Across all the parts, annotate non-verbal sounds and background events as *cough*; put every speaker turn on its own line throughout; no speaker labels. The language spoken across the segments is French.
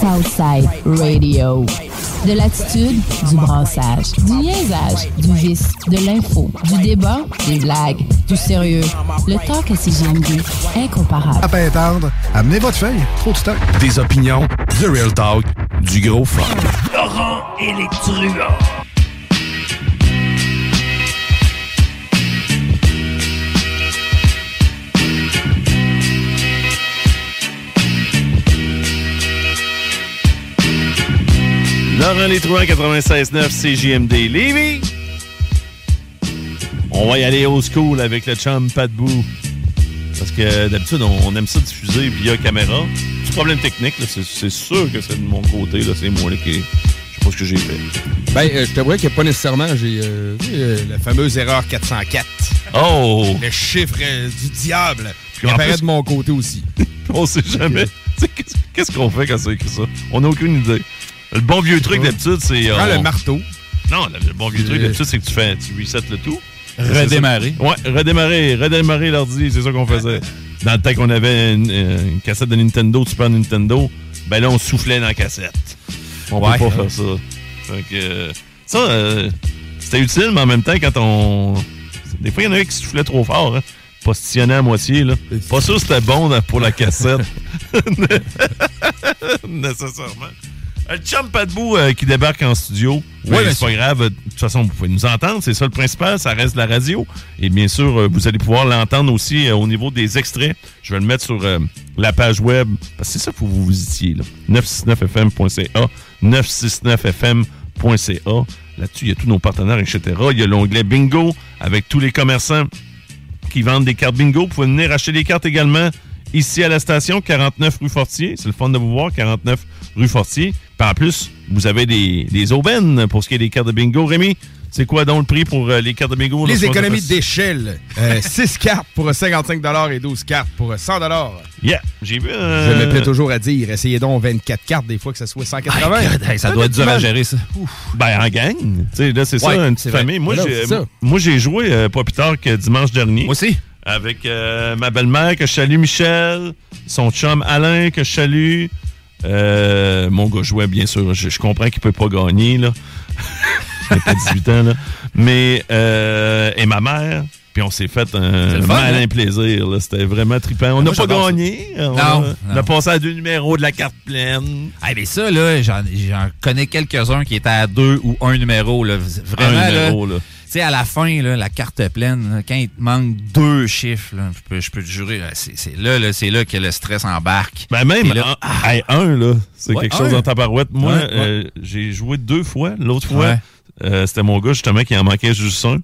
Southside Radio. De l'attitude, du brassage, du niaisage, du vice, de l'info, du débat, des blagues, du sérieux. Le talk à CGMD, incomparable.
À pas attendre, amenez votre feuille, trop de stock.
Des opinions, The Real Talk, du gros fun.
Laurent et les truands.
Laurent Létrouin, 96.9 CJMD Lévis. On va y aller au school avec le chum Pat Boo. Parce que d'habitude, on, aime ça diffuser via caméra. Petit problème technique, c'est, sûr que c'est de mon côté. C'est moi là, qui. Je sais pas ce que j'ai fait.
Ben, euh, je t'avouerais que pas nécessairement, j'ai euh, euh, la fameuse erreur 404.
Oh!
Le chiffre du diable.
Puis
Qui apparaît
plus-
de mon côté aussi. *laughs*
On sait jamais. Qu'est-ce qu'on fait quand c'est écrit ça? On n'a aucune idée. Le bon vieux truc d'habitude, c'est.
Prends
euh,
le marteau.
Non, le, bon vieux truc d'habitude, c'est que tu fais, tu resets le tout.
Redémarrer.
Ouais, redémarrer, redémarrer l'ordi, c'est ça qu'on faisait. Dans le temps qu'on avait une, euh, une cassette de Nintendo, Super Nintendo, ben là, on soufflait dans la cassette. On
Ouais.
peut pas faire ça. Fait que, euh, ça, euh, c'était utile, mais en même temps, quand on... Des fois, il y en avait qui soufflaient trop fort, hein. Positionné à moitié, là. Pas sûr que c'était bon pour la cassette. *laughs* Nécessairement. Le chum euh, qui débarque en studio.
Oui,
c'est pas grave. De toute façon, vous pouvez nous entendre. C'est ça le principal. Ça reste la radio. Et bien sûr, euh, vous allez pouvoir l'entendre aussi euh, au niveau des extraits. Je vais le mettre sur la page web. Parce que c'est ça qu'il faut que vous visitiez. là. 969fm.ca. 969fm.ca. Là-dessus, il y a tous nos partenaires, etc. Il y a l'onglet bingo avec tous les commerçants qui vendent des cartes bingo. Vous pouvez venir acheter les cartes également ici à la station, 49 rue Fortier. C'est le fun de vous voir, 49 rue Fortier. Puis en plus, vous avez des, des aubaines pour ce qui est des cartes de bingo. Rémi, c'est quoi donc le prix pour euh, les cartes de bingo?
Les économies d'échelle. *laughs* 6 cartes pour 55 et 12 cartes pour 100
Yeah, j'ai vu...
Je
euh,
me plais toujours à dire, essayez donc 24 cartes des fois que ça soit 180.
My God, hey, ça doit être dur à gérer, ça.
Ben, en gang. Tu sais, là, c'est
Ouais,
ça, une petite famille. Moi, j'ai, joué euh, pas plus tard que dimanche dernier.
Moi aussi.
Avec euh, ma belle-mère, que je salue Michel, son chum Alain, que je salue. Euh, mon gars jouait, bien sûr. Je, je comprends qu'il peut pas gagner, là. *laughs* Il pas 18 ans, là. Mais, euh, et ma mère. Puis on s'est fait un
fun,
malin
hein?
plaisir. C'était vraiment trippant. On n'a
Moi,
pas gagné. On,
Non,
a, on a passé à deux numéros de la carte pleine.
Ah, mais ça, là, j'en connais quelques-uns qui étaient à deux ou un numéro. Là. Vraiment,
Un numéro, là.
Sais, à la fin, là, la carte pleine, là, quand il te manque deux chiffres, là, je, peux, je peux te jurer, c'est là, là, c'est là que le stress embarque.
Ben même
là-
un, hey, un, là, c'est
Ouais,
quelque chose
un.
en tabarouette. Moi,
Ouais, ouais.
euh, j'ai joué deux fois. L'autre fois, euh, c'était mon gars, justement, qui en manquait juste un.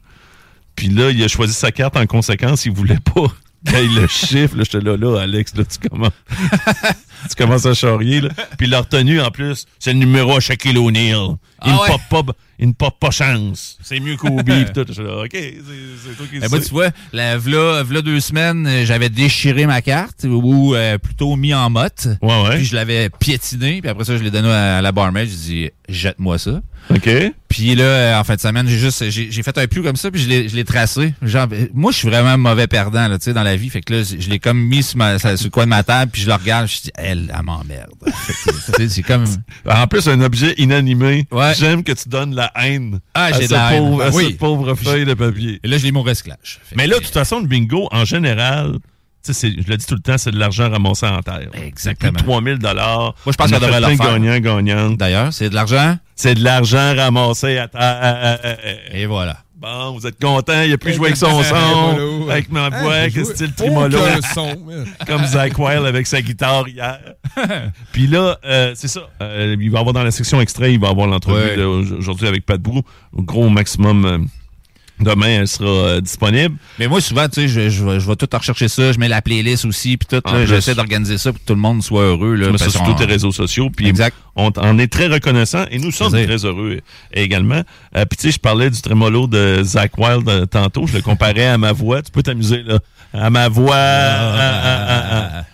Puis là, il a choisi sa carte en conséquence. Il voulait pas *laughs* ait le chiffre. Là, j'étais là, là, Alex, là, tu commences, *laughs* *laughs* tu commences à charrier. Là. Puis il l'a retenu, en plus. C'est le numéro à Shaquille O'Neal. Il,
Ah
ne
ouais?
pop pas, il ne pop pas chance. C'est mieux qu'Obi. puis tout. Là, OK, c'est toi qui
Ben, tu vois, la, v'là, v'là deux semaines, euh, j'avais déchiré ma carte, ou euh, plutôt mis en motte.
Ouais, ouais.
Puis je l'avais piétiné, puis après ça, je l'ai donné à, la barmaid. J'ai dit, jette-moi ça.
OK.
Puis là, euh, en fin de semaine, j'ai juste j'ai j'ai fait un plus comme ça, puis je l'ai je l'ai tracé. Genre, moi, je suis vraiment mauvais perdant là, tu sais, dans la vie. Fait que là, je l'ai comme mis sur, ma, sur le coin de ma table, puis je le regarde, je dis, elle, elle m'emmerde. *laughs* C'est comme. *laughs*
En plus, un objet inanimé.
Ouais.
J'aime que tu donnes la haine
Ah,
à,
j'ai haine.
pauvre, à
Oui.
cette pauvre feuille de papier.
Et là, au recyclage. Fait
Mais là, de toute façon, le bingo, en général, Tu sais, c'est- je le dis tout le temps, c'est de l'argent ramassé en terre.
Exactement.
Plus de 3000 dollars.
Moi, je pense qu'on devrait le faire.
gagnant, gagnant.
D'ailleurs, c'est de l'argent.
C'est de l'argent ramassé à terre.
Et voilà.
Bon, vous êtes content, il a plus joué avec son son, avec ma
Hein,
voix,
j'ai
que style
man. *laughs*
Comme Zach Wilde avec sa guitare hier. *laughs* Puis là, euh, c'est ça. euh, il va avoir dans la section extrait, il va avoir l'entrevue
Ouais.
aujourd'hui avec Pat Brou. Au gros maximum, euh, demain, elle sera euh, disponible.
Mais moi, souvent, tu sais, je, je, vais- je vais tout rechercher ça, je mets la playlist aussi, puis tout. J'essaie d'organiser ça pour que tout le monde soit heureux. Là,
Tu mets ça sur tous tes réseaux sociaux. Puis
Exact.
on en est très reconnaissant et nous sommes très heureux également. Euh, puis tu sais, je parlais du trémolo de Zach Wilde euh, tantôt. Je le comparais à ma voix. Tu peux t'amuser là. À ma voix. ah, ah, ah, ah.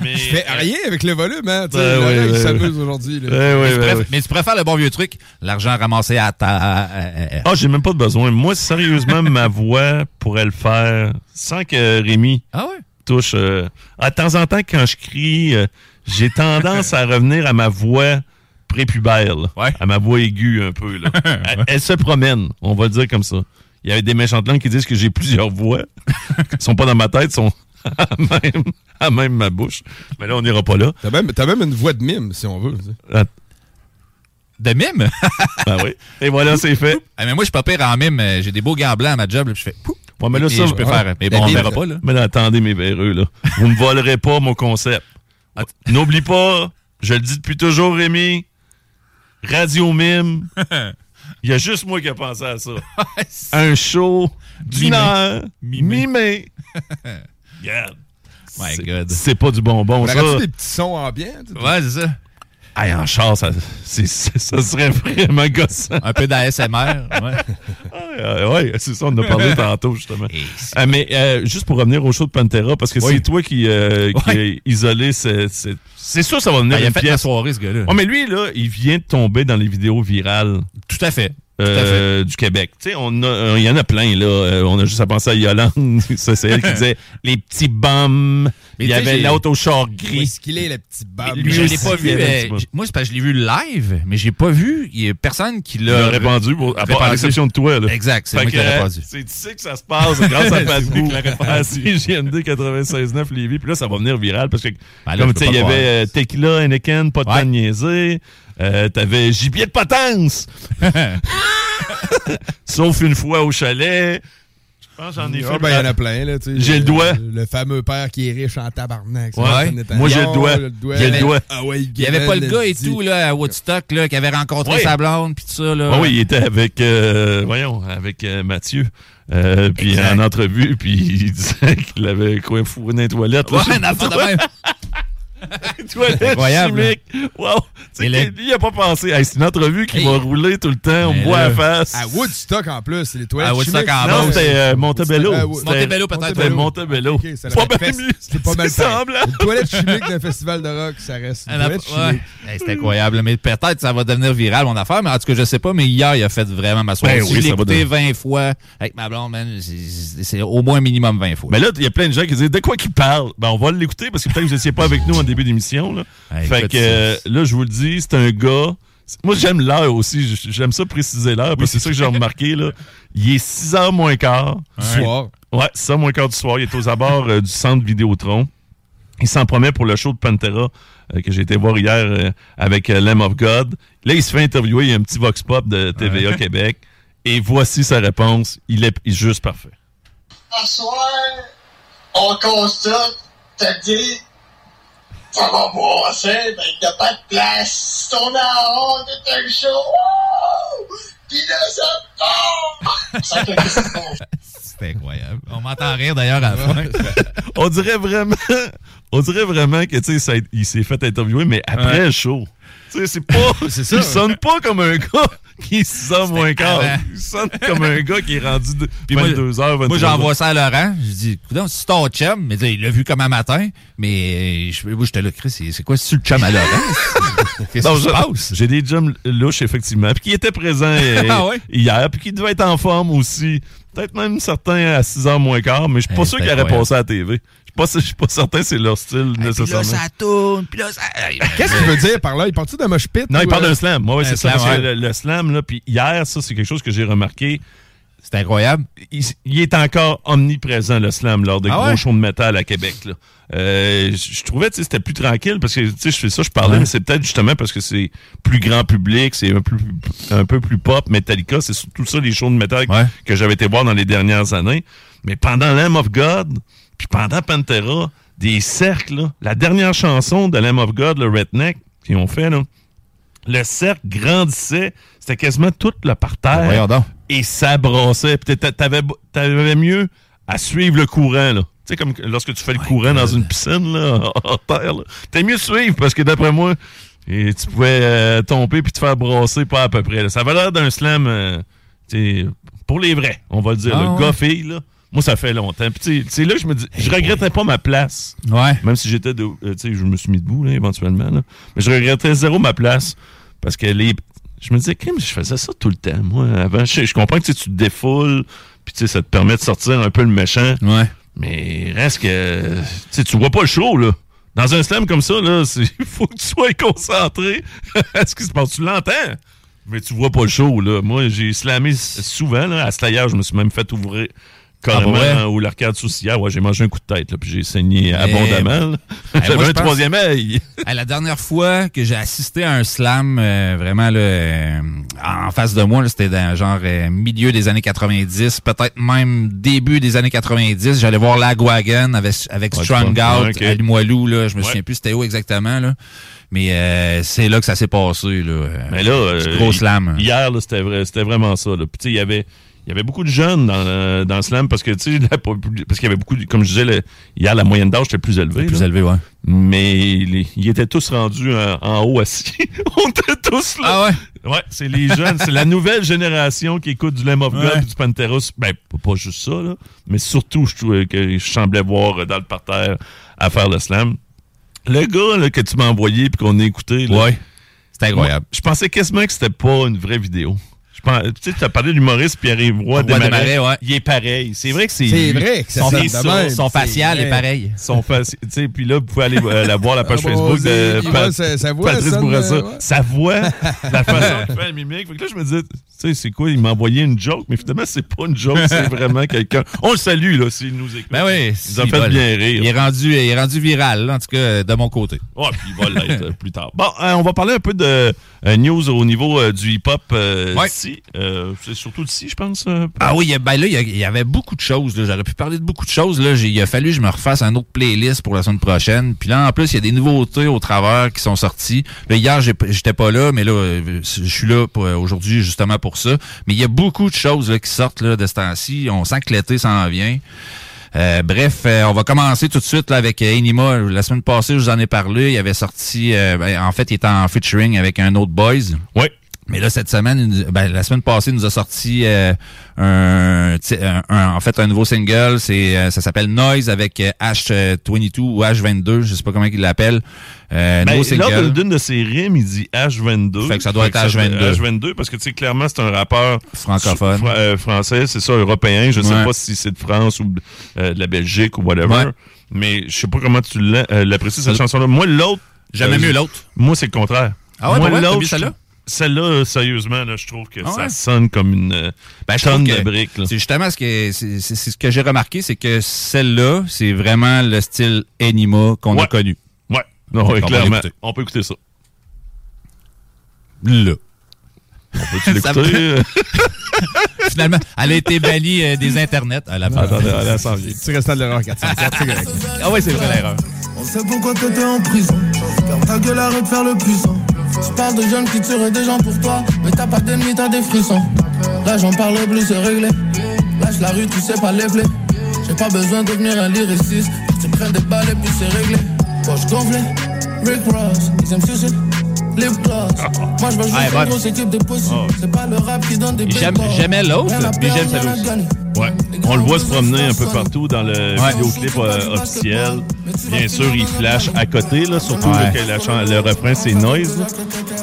Mais,
Je fais rien avec le volume, hein. Tu sais,
Ouais,
là,
ouais,
là, il s'amuse aujourd'hui.
mais, tu
ouais,
préfères,
ouais.
mais tu préfères le bon vieux truc, l'argent ramassé à ta...
Ah, j'ai même pas de besoin. Moi, sérieusement, ma voix pourrait le faire sans que Rémi
Ah ouais?
touche. euh, à temps en temps, quand je crie, euh, j'ai tendance à revenir à ma voix prépubère.
Ouais.
à ma voix aiguë un peu. Là. *laughs* elle, elle se promène, on va le dire comme ça. Il y avait des méchantes langues qui disent que j'ai plusieurs voix, *laughs* qui sont pas dans ma tête, sont *laughs* à même, à même ma bouche. Mais là, on n'ira pas là.
T'as même, t'as même une voix de mime, si on veut.
Ah,
De mime? *laughs*
ben oui. Et voilà, c'est fait.
Ah, mais moi, je suis pas pire en mime. J'ai des beaux gants blancs à ma job, là, puis je fais... Pouf!
Ouais, mais là, ça,
je peux
ouais.
faire... Mais bon, on verra pas, là.
Mais là, attendez, mes véreux, là. Vous me volerez pas mon concept. N'oublie pas, je le dis depuis toujours, Rémi, Radio Mime. *laughs* Il y a juste moi qui ai pensé à ça. Un show d'une heure,
Mimé.
mimé. Regarde.
My
C'est-
God.
C'est pas du bonbon,
On
ça.
des petits sons ambiants?
Ouais, c'est ça.
Hey, en char, ça, serait vraiment gossant.
Un peu d'ASMR. Ouais.
Euh, ouais, c'est ça, on en a parlé tantôt, justement. Euh, mais euh, juste pour revenir au show de Pantera, parce que
Oui.
c'est toi qui, euh, qui
Ouais.
a isolé ce- ce- C'est sûr, ça va venir
il a
une
fait la
pièce.
soirée, ce gars-là.
Ouais, mais lui, là, il vient de tomber dans les vidéos virales
Tout à fait.
Euh, du Québec. Tu sais, on a, euh, il y en a plein, là. Euh, on a juste à penser à Yolande. *laughs* Ça, c'est elle qui *laughs* disait les petits bums.
Mais
il y avait l'autre au
Où
gris.
est-ce qu'il est, le petit bab?
Lui
je l'ai pas
il
vu. euh, moi, c'est parce que je l'ai vu live, mais j'ai pas vu. Il y a personne qui
Il
l'a.
a répandu, à, part- à l'exception de toi. Là.
Exact, c'est moi qui l'ai répandu.
C'est ici que ça se passe grâce à *laughs*
répandu.
à CGMD 96.9 Lévis. Puis là, ça va venir viral parce que,
Ben là,
comme tu sais, il y avait euh, Tequila, Henneken, pas de
Ouais.
niaiser. Euh, T'avais gibier de potence. *laughs* *laughs* Sauf une fois au chalet. Je pense j'en ai
Ah, ben, il y en a plein, là, tu sais.
J'ai le doigt.
Le fameux père qui est riche en tabarnak.
Ouais. Moi, j'ai le doigt. J'ai le doigt.
Ah ouais,
Il y avait pas le gars et tout, là, à Woodstock, là, qui avait rencontré
Ouais.
sa blonde, puis tout ça, là.
Ah oui, il était avec, euh, voyons, avec euh, Mathieu. Euh, puis en entrevue, puis *laughs* il disait qu'il avait quoi fourré dans les toilettes. là,
Ouais,
je *laughs* *laughs* pas. toilettes
incroyable,
chimiques. Wow.
Le-
lui, il a pas pensé. Hey, c'est une entrevue qui
Hey.
va rouler tout le temps. On me voit à la face.
À Woodstock, en plus, c'est les toilettes
À Woodstock,
chimiques.
en
non, c'était euh, Montebello.
Oui.
C'était-
Montebello, peut-être.
C'était Montebello. Pas mieux.
C'est pas mal *laughs*
C'est
pareil.
semblant.
Une toilette chimique d'un festival de rock, ça reste une
Un
toilette
ouais.
chimique.
Hey, c'est incroyable. Mais peut-être ça va devenir viral, mon affaire. Mais en tout cas, je sais pas. Mais hier, il a fait vraiment ma soirée.
Ben oui,
je écouté
devenir-
20 fois avec ma blonde, man, c'est- c'est au moins minimum 20 fois.
Mais là, il y a plein de gens qui disent de quoi qu'il parle? Ben, on va l'écouter parce que peut-être que vous n'étiez pas avec nous en début d'émission. Là.
Hey,
fait que euh, là, je vous le dis, c'est un gars. Moi, j'aime l'heure aussi. J'aime ça préciser l'heure parce que c'est ça que j'ai remarqué. Là. Il est 6 h moins quart.
Du soir.
Ouais, 6 h moins quart du soir. Il est aux abords euh, du centre Vidéotron. Il s'en promet pour le show de Pantera euh, que j'ai été voir hier euh, avec euh, Lamb of God. Là, il se fait interviewer. Il y a un petit vox pop de TVA Québec. Et voici sa réponse. Il est, il est juste parfait.
Ce soir, on constate, t'as dit, ça va brasser, ben t'as pas de place. Ton en de un show, Wouh! pis là, ça tombe! C'est
incroyable. On m'entend rire d'ailleurs à la fin.
on dirait vraiment, on dirait vraiment que tu sais, il s'est fait interviewer, mais après
Ouais.
le show. Tu sais, c'est pas, *laughs* *laughs*
ça.
il sonne pas comme un gars qui est 6 h moins quart. Il sonne comme un gars qui est rendu de
Puis moi-
22 h 23
Moi, j'envoie ça à Laurent. Je dis, écoute, c'est ton chum, mais il l'a vu comme un matin, mais je, moi, j'étais là, Chris, c'est quoi, c'est le chum à Laurent? *laughs* Qu'est-ce qui se passe?
J'ai des jumps louches, effectivement, puis qui étaient présents euh,
Ah ouais?
hier, puis qui devaient être en forme aussi. Peut-être même certains à 6 h moins quart, mais je suis pas
Hey,
sûr qu'ils auraient passé à la TV. Je suis pas, je suis pas certain que c'est leur style,
Puis là,
nécessairement.
ça tourne, puis là, ça...
Qu'est-ce qu'il veut dire par là? Il part-tu d'un moche pit?
Non,
ou,
il parle
euh,
d'un slam. Ouais, ouais,
Un
c'est ça.
slam, ouais.
le, le slam, là, puis hier, ça, c'est quelque chose que j'ai remarqué.
C'est incroyable.
Il, il est encore omniprésent, le slam, lors des
Ah
gros shows de métal à Québec. là. Euh, je trouvais que c'était plus tranquille parce que tu sais, je fais ça, je parlais,
Ouais.
mais c'est peut-être justement parce que c'est plus grand public, c'est un, peu- un peu plus pop, Metallica, c'est surtout ça les shows de métal
Ouais.
que j'avais été voir dans les dernières années. Mais pendant Lamb of God, puis pendant Pantera, des cercles, là, la dernière chanson de Lamb of God, le Redneck, qu'ils ont fait, là, le cercle grandissait, c'était quasiment tout le parterre.
Donc.
Et ça brassait. Puis t'a- t'avais, t'avais mieux à suivre le courant, là. Tu sais, comme lorsque tu fais le courant dans une piscine, là, *laughs* en terre, là. T'as mieux suivre parce que d'après moi, et tu pouvais euh, tomber puis te faire brasser pas à peu près. là. Ça avait l'air d'un slam, euh, pour les vrais, on va le dire.
Ah,
le
ouais.
gars-fille, là. Moi, ça fait longtemps. Puis, tu sais, c'est là je me dis, je regrettais pas ma place.
Ouais.
Même si j'étais de. euh, tu sais, je me suis mis debout, là, éventuellement. là. Mais je regrettais zéro ma place. Parce que les. Je me disais, crime, je faisais ça tout le temps, moi. Avant, je, je comprends que tu te défoules, puis tu sais, ça te permet de sortir un peu le méchant.
Ouais.
Mais reste que. Tu sais, tu vois pas le show, là. Dans un slam comme ça, là, *laughs* il faut que tu sois concentré à ce qui se passe. Tu l'entends, mais tu vois pas le show, là. Moi, j'ai slamé souvent, là. À Slayer, je me suis même fait ouvrir carrément
Ah, vrai?
ou l'arcade sourcilière. Ouais, j'ai mangé un coup de tête, là, puis j'ai saigné abondamment. *laughs*
Eh,
J'avais un
pense-
troisième œil.
Hey, *laughs* la dernière fois que j'ai assisté à un slam, euh, vraiment là, euh, en face de moi, c'était dans genre euh, milieu des années 90, peut-être même début des années 90. J'allais voir Lagwagon avec, avec
Ouais,
Strong. Out
Ouais, ok.
à Limoilou. Là, je me
Ouais.
souviens plus c'était où exactement. Là. Mais euh, c'est là que ça s'est passé. Là,
Mais là, euh,
gros slam.
Hier, c'était vrai, c'était vraiment ça. Là. Puis, il y avait, il y avait beaucoup de jeunes dans, le- dans le slam parce que, tu sais, parce qu'il y avait beaucoup, de- comme je disais, le- hier, la moyenne d'âge était plus élevée.
plus
là.
élevé, ouais.
Mais les- ils étaient tous rendus en, en haut assis. *laughs* On était tous là.
Ah ouais?
Ouais, c'est les jeunes, c'est la nouvelle génération qui écoute du Lamb of God
Ouais.
et du Pantera. Ben, pas- juste ça, là, mais surtout, je trouvais que je semblais voir dans le parterre à faire le slam. Le gars là, que tu m'as envoyé puis qu'on a écouté, là,
Ouais. C'était incroyable.
moi, je pensais quasiment que c'était pas une vraie vidéo. Tu sais, tu as parlé de l'humoriste Pierre-Yves Roy
Roy
Desmarais.
Desmarais, ouais.
Il est pareil. C'est vrai que c'est
C'est vrai que ça
Son,
de
son
C'est
facial est pareil.
Son faci- tu sais, puis là, vous pouvez aller euh, la voir la page *laughs*
Ah,
Facebook de
c'est- il
Pat-
va, sa- sa voix
Patrice Bourassa.
euh, ouais.
Sa voix, la façon *laughs* fait la mimique. Fait que là, je me disais, tu sais, c'est quoi? Il m'a envoyé une joke, mais finalement, c'est pas une joke, c'est *laughs* vraiment quelqu'un. On le salue, là, s'il nous écoute.
Ben oui.
Il nous a fait bien rire.
Il est rendu, il est rendu viral, là, en tout cas, de mon côté.
Ouais, puis il va l'être euh, plus tard. Bon, euh, on va parler un peu de euh, news au niveau euh, du hip-hop euh, Euh, c'est surtout d'ici, je pense. euh,
Ah oui, ben là, il y, avait beaucoup de choses. J'aurais pu parler de beaucoup de choses. Là. Il a fallu que je me refasse un autre playlist pour la semaine prochaine. Puis là, en plus, il y a des nouveautés au travers qui sont sorties. Là, hier, j'étais pas là, mais là, euh, je suis là euh, aujourd'hui justement pour ça. Mais il y a beaucoup de choses là, qui sortent là, de ce temps-ci. On sent que l'été s'en vient. Euh, bref, euh, on va commencer tout de suite là, avec euh, Enima. La semaine passée, je vous en ai parlé. Il avait sorti, ben, en fait, il était en featuring avec un autre boys.
Ouais.
Mais là, cette semaine, ben, la semaine passée, il nous a sorti euh, un, tu sais, un- un- en fait un nouveau single. C'est euh, ça s'appelle Noise avec euh, H22 ou H22, je sais pas comment il l'appelle. Euh,
Ben,
nouveau
lors
single.
d'une de ses rimes, il dit H22.
Fait que ça doit être
ça-
H22.
H22, parce que, tu sais, clairement, c'est un rappeur
Francophone.
fr- euh, français, c'est ça, européen. Je sais
Ouais.
pas si c'est de France ou euh, de la Belgique ou whatever.
Ouais.
Mais je sais pas comment tu l'as- euh, l'apprécies, cette
Euh,
chanson-là. Moi, l'autre.
J'aimais
euh,
mieux l'autre.
Moi, c'est le contraire.
Ah ouais,
Moi, l'autre.
Celle-là?
euh, sérieusement, là, je trouve que
Ah
ça sonne comme une euh,
Ben,
tonne
que
de briques.
C'est justement ce que c'est ce que j'ai remarqué, c'est que celle-là, c'est vraiment le style Enima qu'on a
Ouais.
connu.
Ouais, non,
Fait
ouais, clairement. On peut écouter ça.
Là.
On peut-tu *laughs*
Ça
l'écouter? *laughs*
Finalement, elle a été bannie euh, des internets à la fin.
Attendez, elle vient.
Tu restes à l'erreur 404, c'est correct.
Ah ouais, c'est vrai l'erreur.
On sait pourquoi t'étais en prison. Ferme ta gueule, arrête de faire le puissant. Tu parles de jeunes qui tueraient des gens pour toi, mais t'as pas d'ennemis, t'as des frissons. Là, j'en parle plus, c'est réglé. Lâche la rue, tu sais pas les blés. J'ai pas besoin de devenir un lyriciste. Tu prends des balles et puis c'est réglé. Poche gonflée, Rick Ross, ils aiment sucer. Lip gloss. *laughs* Moi, je veux juste une grosse équipe de pussy. C'est pas le rap qui donne des
j'aimais l'autre,
à
mais j'aime
à
aussi.
Ouais. On le voit se promener un peu partout dans le vidéoclip euh, officiel. Bien sûr, il flash à côté, là, surtout que le refrain, c'est Noise.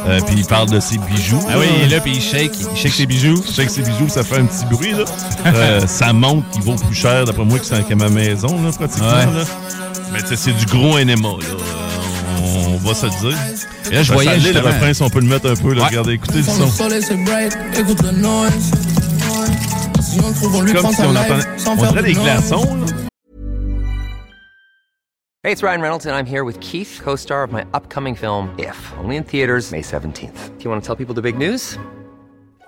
Euh, puis il parle de ses bijoux.
Ah oui, il est là, puis il shake, il shake ses bijoux.
Il shake ses bijoux, ça fait un petit bruit. Là. Euh, ça monte, il vaut plus cher, d'après moi, que c'est qu'à ma maison, là, pratiquement. Là. Mais c'est du gros NMA. Là. On va se le dire.
Et là, je voyais
s'allait, le refrain, si on peut le mettre un peu. Là,
Ouais.
Regardez, écoutez le son.
le soleil, c'est bright. Écoute le noise. Si on le trouve, on lui
Comme si on entendait- on dirait des glaçons, là.
Hey, it's Ryan Reynolds, and I'm here with Keith, co star of my upcoming film, If, only in theaters, May 17th. Do you want to tell people the big news?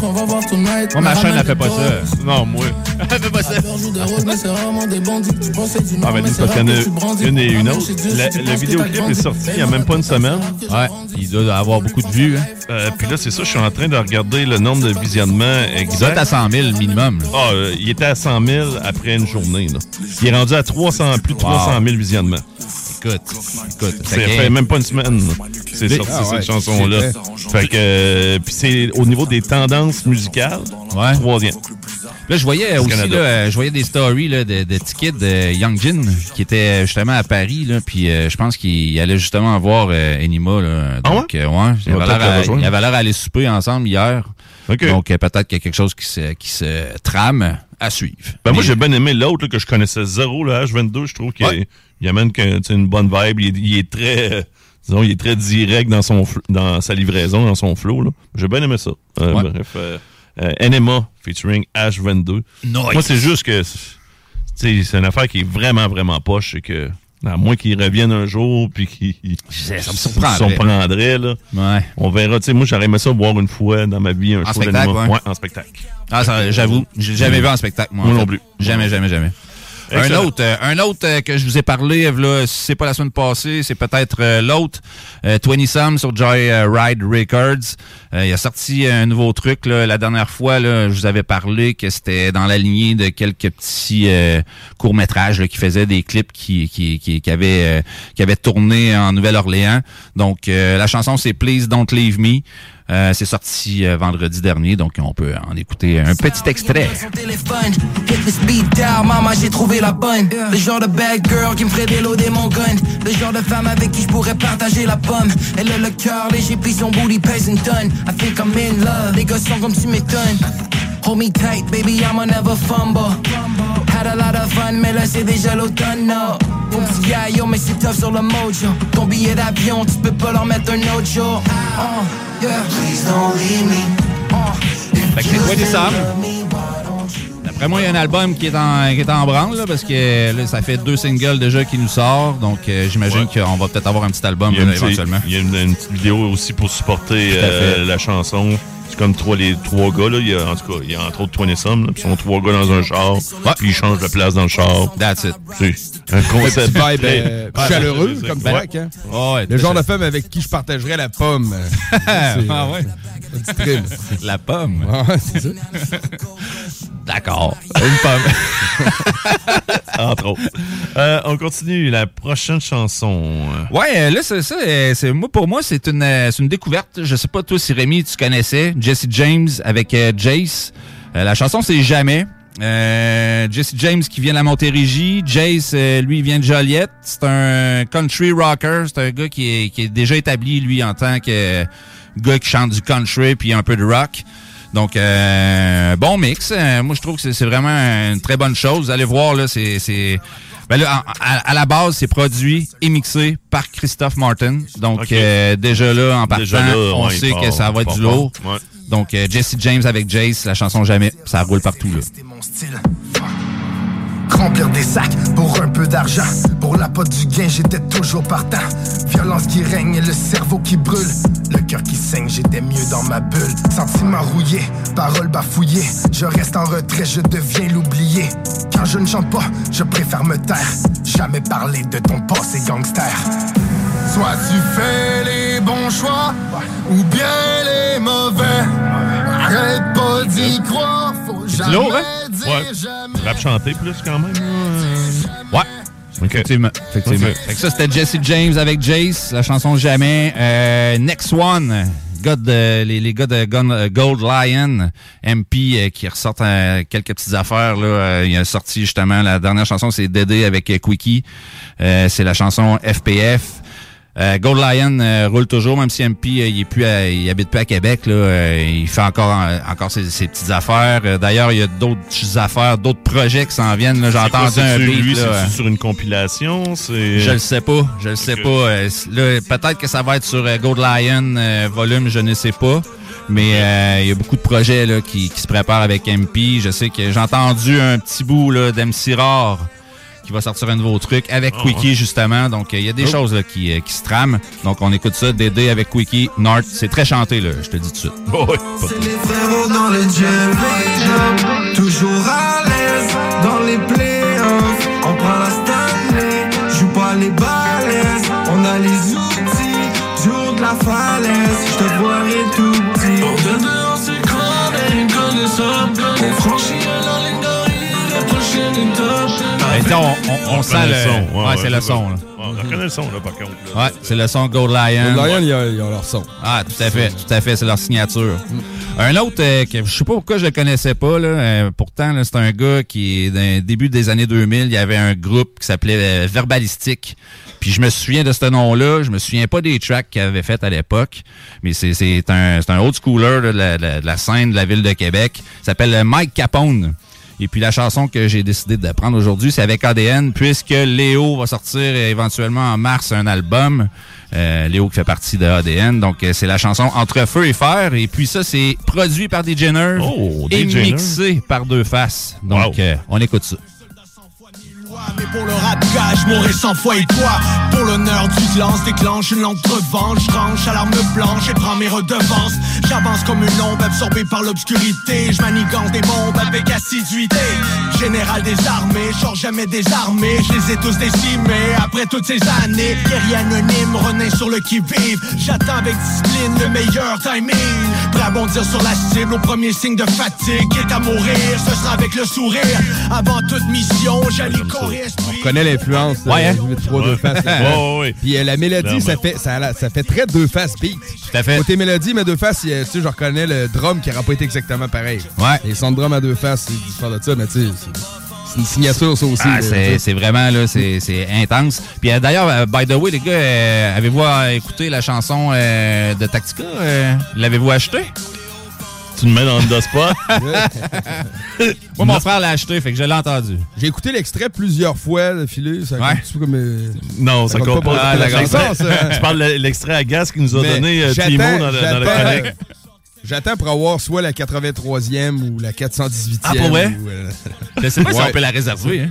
Qu'on va voir tonight.
Moi, ma chaîne, *laughs* *laughs* elle fait pas ça.
Non, moi.
Elle fait pas ça.
C'est
Ah, ben, c'est
c'est
parce qu'il y en a une et une autre. le vidéoclip est sorti il y a même pas une semaine.
Ouais, il doit avoir beaucoup de vues. Hein.
Euh, puis là, c'est ça, je suis en train de regarder le nombre de visionnements
Il doit être
exact.
à 100 000 minimum.
Ah, euh, il était à 100 000 après une journée. Là. Il est rendu à 300, plus de
Wow.
300 000 visionnements.
Écoute, écoute.
Ça
fait
même pas une semaine. C'est
Ah
sorti
ouais,
cette chanson-là. Fait que, euh, puis c'est au niveau des tendances musicales,
Ouais.
troisième.
Là, je voyais aussi, là, euh, je voyais des stories là, de, de tickets de Young Jin qui était justement à Paris, là, puis euh, je pense qu'il allait justement voir euh, Enima. Là,
Ah
donc, euh, ouais, il avait à-
rejoindre.
il avait l'air à aller souper ensemble hier. Donc, euh, peut-être qu'il y a quelque chose qui se, qui se trame à suivre.
Ben moi, j'ai bien aimé l'autre que je connaissais zéro, le H22. Je trouve qu'il
Ouais.
amène que, une bonne vibe. Il est, il est très, euh, disons, il est très direct dans son dans sa livraison, dans son flow. là. J'ai bien aimé ça. Euh,
Ouais.
Bref, euh, NMA featuring H22.
Nice.
Moi, c'est juste que c'est une affaire qui est vraiment, vraiment poche. C'est que, à moins qu'il revienne un jour puis qu'il
Ça me
se
surprendrait.
surprendrait, là.
Ouais.
On verra. Tu sais, moi, j'aurais aimé ça voir une fois dans ma vie un
En
show
spectacle,
d'anima.
ouais.
Ouais, en spectacle.
Ah, ça, j'avoue, j'ai jamais vu en spectacle, moi. en
Moi non plus.
Jamais, jamais, jamais. Un autre, euh, un autre euh, que je vous ai parlé, là, si c'est pas la semaine passée, c'est peut-être euh, l'autre, euh, 20 Sam sur Joy Ride Records. Il a sorti un nouveau truc là, la dernière fois. Là, je vous avais parlé que c'était dans la lignée de quelques petits euh, courts métrages qui faisaient des clips qui qui qui, qui avaient euh, qui avaient tourné en Nouvelle-Orléans. Donc euh, la chanson c'est Please Don't Leave Me. Euh, c'est sorti euh, vendredi dernier, donc on peut en écouter un petit extrait.
Maman j'ai trouvé la bonne. Le genre de bad girl qui me ferait déloader mon gun. Le genre de femme avec qui je pourrais partager la pomme. Elle a le cœur léger puis son booty pèse une tonne. I think I'm in love, les gars sont comme tu m'étonnes Hold me tight baby I'ma never fumble. Had a lot of fun mais là c'est déjà l'automne no. Mon petit gars yo mais c'est tough sur le mojo. Ton billet d'avion tu peux pas leur mettre un autre jour. Oh,
Fait que c'est 20 Sam. D'après moi, il y a un album qui est en, qui est en branle, là, parce que là, ça fait deux singles déjà qui nous sort. Donc, euh, j'imagine qu'on va peut-être avoir un petit album là, éventuellement.
il y a une, une petite vidéo aussi pour supporter euh, la chanson. C'est comme trois, les trois gars, là. Il y a, en tout cas, il y a entre autres 20 Some, là. Puis ils sont trois gars dans un char. Puis ils changent de place dans le char.
That's it.
C'est un concept.
Vibe *laughs* euh, chaleureux, comme. Frank. Hein?
Oh, ouais,
Le genre de femme avec qui je partagerais la pomme. *laughs* euh,
Ah ouais? La pomme?
C'est ça. *laughs*
D'accord. *laughs* Une pomme. *laughs*
Entre autres. Euh, on continue. La prochaine chanson.
Ouais, euh, là, c'est ça. euh, c'est- moi, pour moi, c'est une, c'est une découverte. Je sais pas, toi, si Rémi, tu connaissais Jesse James avec euh, Jace. Euh, la chanson, c'est Jamais. Jesse James qui vient de la Montérégie. Jace, lui, il vient de Joliette. C'est un country rocker. C'est un gars qui est, qui est déjà établi, lui, en tant que gars qui chante du country puis un peu de rock. Donc, euh, bon mix. Euh, moi, je trouve que c'est- vraiment une très bonne chose. Vous allez voir, là, c'est... Ben là, à, à la base, c'est produit et mixé par Christophe Martin. Donc, euh, déjà là, en partant,
Déjà là,
on
ouais,
sait
part-
que ça va être du lourd.
Ouais.
Donc, euh, Jesse James avec Jace, la chanson Jamais, ça roule partout. Là.
mon style. Remplir des sacs pour un peu d'argent. Pour la pote du gain, j'étais toujours partant. Violence qui règne et le cerveau qui brûle. Le cœur qui saigne, j'étais mieux dans ma bulle. Sentiments rouillés, paroles bafouillées. Je reste en retrait, je deviens l'oublié. Quand je ne chante pas, je préfère me taire. Jamais parler de ton passé gangster. Soit tu fais les bons choix, ou bien les mauvais. Arrête pas d'y croire, faut jamais
lourd, hein?
dire
Ouais.
jamais.
Rap chanté plus quand même.
Ouais. Effectivement. effectivement. Fait que ça, c'était Jesse James avec Jace, la chanson Jamais. Euh, Next One, gars de- les, les gars de euh, Gold Lion, MP, euh, qui ressortent euh, quelques petites affaires. Là. Euh, il a sorti justement, la dernière chanson, c'est Dédé avec euh, Quickie. Euh, c'est la chanson FPF. Euh, Gold Lion euh, roule toujours, même si MP euh, il est plus à- il habite plus à Québec. Là, euh, il fait encore encore ses, ses petites affaires. Euh, D'ailleurs, il y a d'autres affaires, d'autres projets qui s'en viennent. J'ai entendu un beat.
lui,
là,
sur une compilation?
Je le sais pas, je le sais pas. Euh, peut-être que ça va être sur Gold Lion euh, volume, je ne sais pas. Mais euh, il y a beaucoup de projets là, qui, qui se préparent avec MP. Je sais que j'ai entendu un petit bout d'MC Rare qui va sortir un nouveau truc avec
Oh,
Quickie
ouais.
justement. Donc il y a des
Oh.
choses là, qui, euh, qui se trament. Donc on écoute ça, Dédé avec Quickie, North. C'est très chanté là, je te dis tout de suite.
C'est les frérots dans le gym Toujours à l'aise dans les playoffs On prend la Stanley, joue pas les balaises On a les outils, du haut de la falaise Je te voirais tout petit Pour de deux on s'écrase, une connaissance On franchit la ligne d'arrivée, la prochaine étape
Ben, on, on- on sent le
son.
Ouais, c'est le son. là.
Ouais, on reconnaît le son, là, par contre. là.
Ouais, c'est le son Gold Lion.
Gold Lion, ils ont, ils ont leur son.
Ah, tout à fait, tout à fait, c'est leur signature. Un autre euh, que je sais pas pourquoi je le connaissais pas là, euh, pourtant c'est un gars qui est d'un début des années 2000, il y avait un groupe qui s'appelait euh, Verbalistique. Puis je me souviens de ce nom-là, je me souviens pas des tracks qu'il avait fait à l'époque, mais c'est un un old schooler là, de, la, de la- scène de la ville de Québec, il s'appelle Mike Capone. Et puis la chanson que j'ai décidé de prendre aujourd'hui, c'est avec ADN, puisque Léo va sortir éventuellement en mars un album. Euh, Léo qui fait partie de ADN. Donc euh, c'est la chanson Entre Feu et Fer. Et puis ça, c'est produit par Nerve
Oh,
et mixé par Deux Faces. Donc
Wow.
euh, on écoute ça.
Mais pour le rap je mourrai cent fois et toi. Pour l'honneur du lance, déclenche une de revanche range à l'arme blanche et prends mes redevances. J'avance comme une ombre absorbée par l'obscurité. Je manigance des bombes avec assiduité. Général des armées, je sors jamais désarmé Je les ai tous décimés après toutes ces années. Guerrier anonyme, renaît sur le qui-vive. J'attends avec discipline le meilleur timing. Prêt à bondir sur la cible au premier signe de fatigue. Quitte à mourir, ce sera avec le sourire. Avant toute mission, j'allie
On connaît l'influence de
Ouais, hein?
3 deux faces.
Ouais.
Puis euh, la mélodie, ça fait, ça, fait très deux faces beat.
Tout à fait.
Côté mélodie, mais deux faces, tu sais, je reconnais le drum qui n'aura pas été exactement pareil.
Ouais.
Les sons de drum à deux faces, c'est différent de ça, mais tu sais, c'est- une signature, ça aussi.
Ah, c'est vraiment là, c'est c'est intense. Puis euh, d'ailleurs, euh, by the way, les gars, euh, avez-vous euh, écouté la chanson euh, de Tactica euh, L'avez-vous acheté
Tu me mets dans le spot? *laughs*
Moi, mon frère l'a acheté, fait que je l'ai entendu.
J'ai écouté l'extrait plusieurs fois. Ça
Ouais.
compte peu comme. euh,
Non, ça
Ça compte
compte
pas
pas. Ah,
la
l'extrait-
chanson, ça.
Je parle de l'extrait à gaz qu'il nous a
mais
donné euh, Timo dans, le- dans la
j'attends-
chronique.
J'attends pour avoir soit la 83e ou la 418e.
Ah, pour vrai?
ou, euh,
Je sais pas si
Ouais.
on peut la réserver. Hein?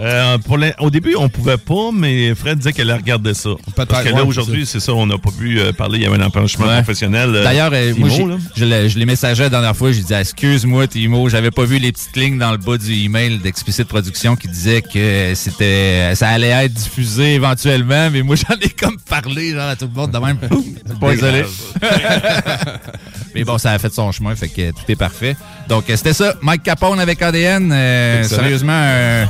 Euh, pour les- au début, on pouvait pas, mais Fred disait qu'elle regardait ça. Parce que là,
ouais,
aujourd'hui, c'est ça, on n'a pas pu euh, parler. Il y avait un empêchement
Ouais.
professionnel. euh,
D'ailleurs, moi, je l'ai- je la dernière fois. J'ai dit, excuse-moi, Timo, j'avais pas vu les petites lignes dans le bas du email d'Explicit Production qui disaient que c'était, ça allait être diffusé éventuellement, mais moi, *laughs* j'en ai comme parlé, genre, à tout le monde de même. Désolé. *laughs* mais bon, ça a fait son chemin, fait que tout est parfait. Donc, euh, c'était ça. Mike Capone avec ADN. euh, sérieusement, euh,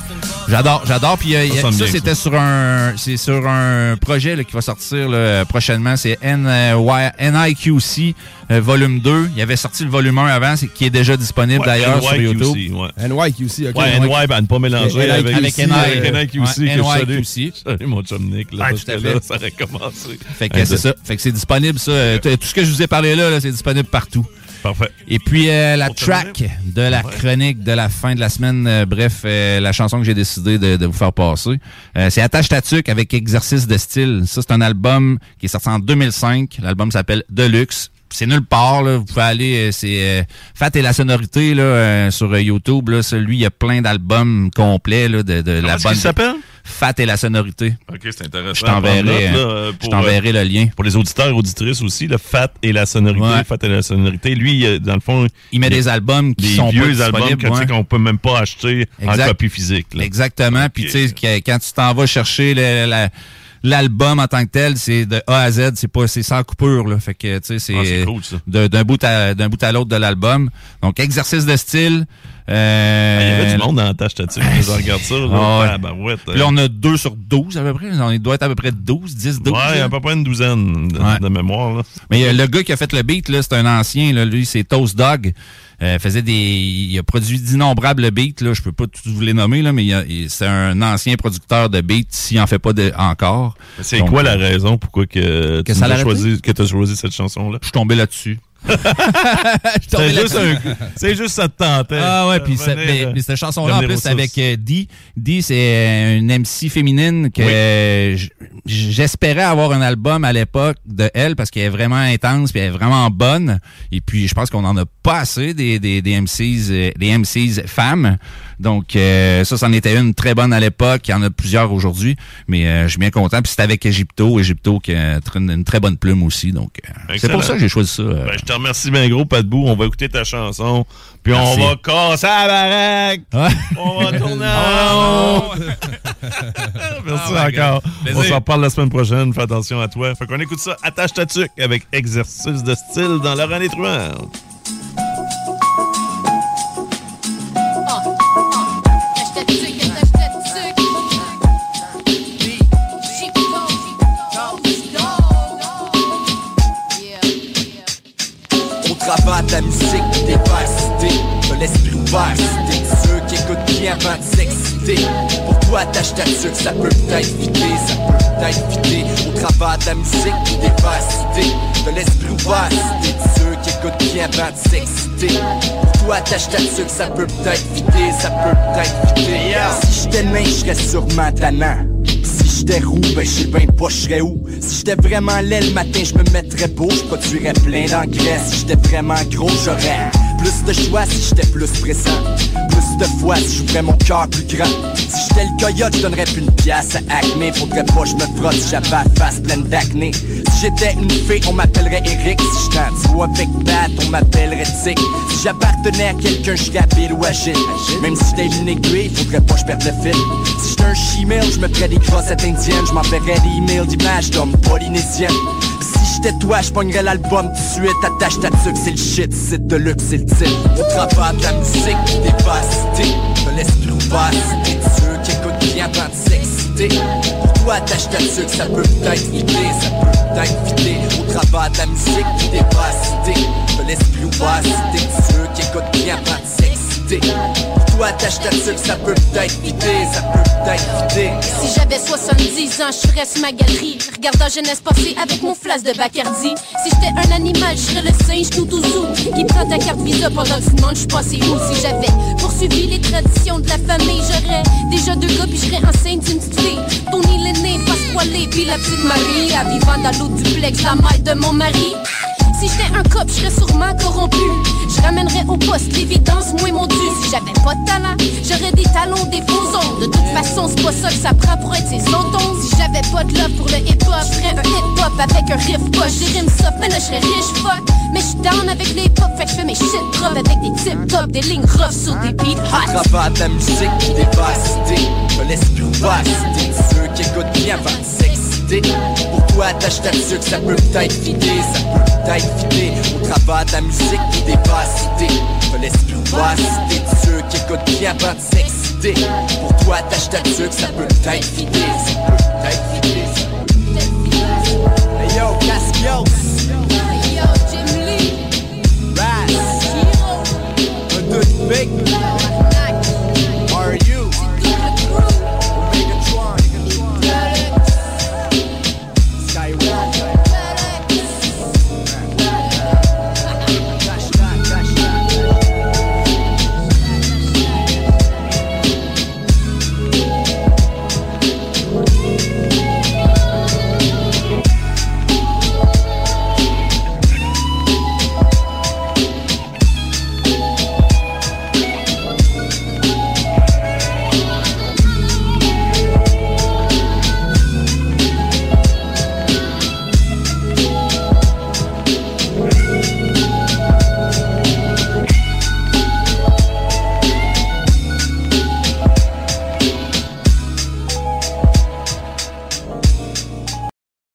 j'adore, j'adore. Puis, euh,
Ça
ça, c'était sur un, c'est sur un projet là, qui va sortir là, prochainement. C'est NIQC euh, volume 2. Il avait sorti le volume 1 avant, c'est- qui est déjà disponible
Ouais,
d'ailleurs sur
NYQC,
YouTube.
ouais.
NYQC, ok.
Ouais, NY, ben, ne pas mélanger avec,
avec
avec
NY,
NYQC,
ouais. NYQC. *laughs*
Salut, mon chum Nick, là,
Ouais,
parce que
fait.
là, ça aurait commencé.
Fait que c'est ça. Fait que c'est disponible, ça. Euh, Tout ce que je vous ai parlé là, là, c'est disponible partout.
Parfait.
Et puis euh, la track de la chronique de la fin de la semaine, euh, bref, euh, la chanson que j'ai décidé de, de vous faire passer, euh, c'est Attache ta tuque avec exercice de style. Ça, c'est un album qui est sorti en 2005. L'album s'appelle Deluxe. C'est nulle part, là. Vous pouvez aller, euh, c'est euh, Fat et la sonorité là, euh, sur euh, YouTube. Là, celui, il y a plein d'albums complets là, de, de la
Comment
bonne.
qu'il s'appelle?
Fat et la sonorité.
OK, c'est intéressant.
Je t'enverrai, euh,
pour,
je t'enverrai le lien.
Pour les auditeurs et auditrices aussi, le Fat et la sonorité.
Ouais.
Fat et la sonorité. Lui, euh, dans le fond...
Il met des albums qui
des
sont pas
vieux albums
disponibles,
que, tu sais,
ouais.
qu'on peut même pas acheter
Exact.
en copie physique. là.
Exactement. Puis tu sais, que- quand tu t'en vas chercher le- la- l'album en tant que tel, c'est de A à Z, c'est pas c'est sans coupure là. Fait que tu sais,
Ah, c'est cool,
d'un bout à d'un bout à l'autre de l'album. Donc exercice de style. Euh,
Ah, Il y avait du monde dans la tâche là-dessus. Je regarde ça. Là, *laughs*
Ah Puis là, on a 2 sur 12 à peu près. On doit être à peu près 12, 10, 12.
Ouais,
là.
à peu près une douzaine de,
Ouais.
de mémoire. Là.
Mais euh, le gars qui a fait le beat, là, c'est un ancien, là, lui, c'est Toast Dog. Euh, faisait des. Il a produit d'innombrables beats, là. Je peux pas tous vous les nommer, là, mais il il- c'est un ancien producteur de beats, s'il en fait pas de, encore.
C'est quoi la
euh,
raison pourquoi que,
Que
tu as choisi, que as choisi cette chanson-là?
Je suis tombé là-dessus. *laughs*
C'est juste, un- c'est juste ça te tentait.
Ah ouais, puis
euh,
cette chanson-là, en plus, avec euh, Dee. Dee, c'est euh, une MC féminine que j'espérais avoir un album à l'époque de elle parce qu'elle est vraiment intense puis elle est vraiment bonne. Et puis, je pense qu'on en a pas assez des, des, des MCs, des MCs femmes. Donc, euh, ça, c'en était une très bonne à l'époque. Il y en a plusieurs aujourd'hui. Mais euh, je suis bien content. Puis c'était avec Egypto. Egypto qui a une, une très bonne plume aussi. Donc, euh, c'est pour ça que j'ai choisi ça. euh.
Ben, je te remercie bien gros, Patbou. On va écouter ta chanson. Puis
Merci.
on va casser la baraque. On va tourner en. *laughs* Merci
Oh my God.
encore.
Plaisir.
On s'en reparle la semaine prochaine. Fais attention à toi. Fait qu'on écoute ça. Attache ta tuque avec exercice de style dans Laurent et Truand.
Pour toi, tâche ta ça peut peut-être fitter Ça peut peut-être fitter On travaille ta musique, t'es pas excité De l'esprit ouvert, si t'es ceux qui écoutent bien avant de s'exciter. Pour toi, tâche ta tuque, ça peut peut-être fitter Ça peut peut-être fitter Si j'étais nain, je serais sûrement tannant. Si j'étais roux, ben je sais ben pas je serais où. Si j'étais vraiment laid le matin, je me mettrais beau Je produirais plein d'engrais Si j'étais vraiment gros, j'aurais plus de choix. Si j'étais plus pressant De fois si j'ouvrais mon cœur plus grand. Si j'étais le coyote, je donnerais plus une pièce à Acme. Faudrait pas je me frotte si j'avais face pleine d'acné. Si j'étais une fée, on m'appellerait Eric. Si j'étais un avec Pat, on m'appellerait Tic. Si j'appartenais à quelqu'un, je Bill ou Agile. Même si j'étais une aiguille, faudrait pas je perde le fil. Si j'étais un chimel, je me ferais des crossettes indiennes Je m'enverrais des emails d'images d'hommes polynésiennes si j'étais toi, je pognerais l'album tout de suite. Attache ta tuque, c'est le shit, c'est de luxe, c'est le titre On travaille de la musique, t'es pas cité De l'esprit ouvert, si t'es ceux qui écoutent bien avant de s'exciter. Pour toi, attache ta tuque, ça peut peut-être fitter Ça peut peut-être fitter Au travail de la musique, t'es pas cité De l'esprit ouvert, si t'es ceux qui écoutent bien avant de Pour toi, attache ta tuque, ça peut peut-être Ça peut peut-être
Si j'avais 70 ans, je serais sur ma galerie, regardant jeunesse passée avec mon flasque de Bacardi. Si j'étais un animal, je serais le singe tout zoo qui prend ta carte visa pendant que tu demandes je passé où. Si j'avais poursuivi les traditions de la famille, j'aurais déjà deux gars puis je enceinte d'une petite fille. Tony l'aîné, Pasquale puis la petite Marie, à vivant dans l'autre duplex, la mère de mon mari. Si j'étais un cop, je serais sûrement corrompu. Je ramènerais au poste l'évidence, moi et mon dû. Si j'avais pas de talent, j'aurais des talons, des faux ongles. De toute façon, c'est pas ça que ça prend pour être ses autons. Si j'avais pas de love pour le hip-hop, je ferais un hip-hop avec un riff poche. Des rimes soft, mais là, je serais riche, fuck. Mais je suis down avec les pop, fait que je fais mes shit propres avec des tip top, des lignes rough sur des beats hot.
de la musique, si t'es ceux qui écoutent bien avant de s'exciter Pour toi, attache ta tuque, ça peut peut-être Ça peut peut-être fitter. Au travail de musique, t'es pas cité. De l'esprit ouvert, si t'es ceux qui écoutent bien avant de s'exciter. Pour toi, attache ta tuque, ça peut peut-être Ça peut peut-être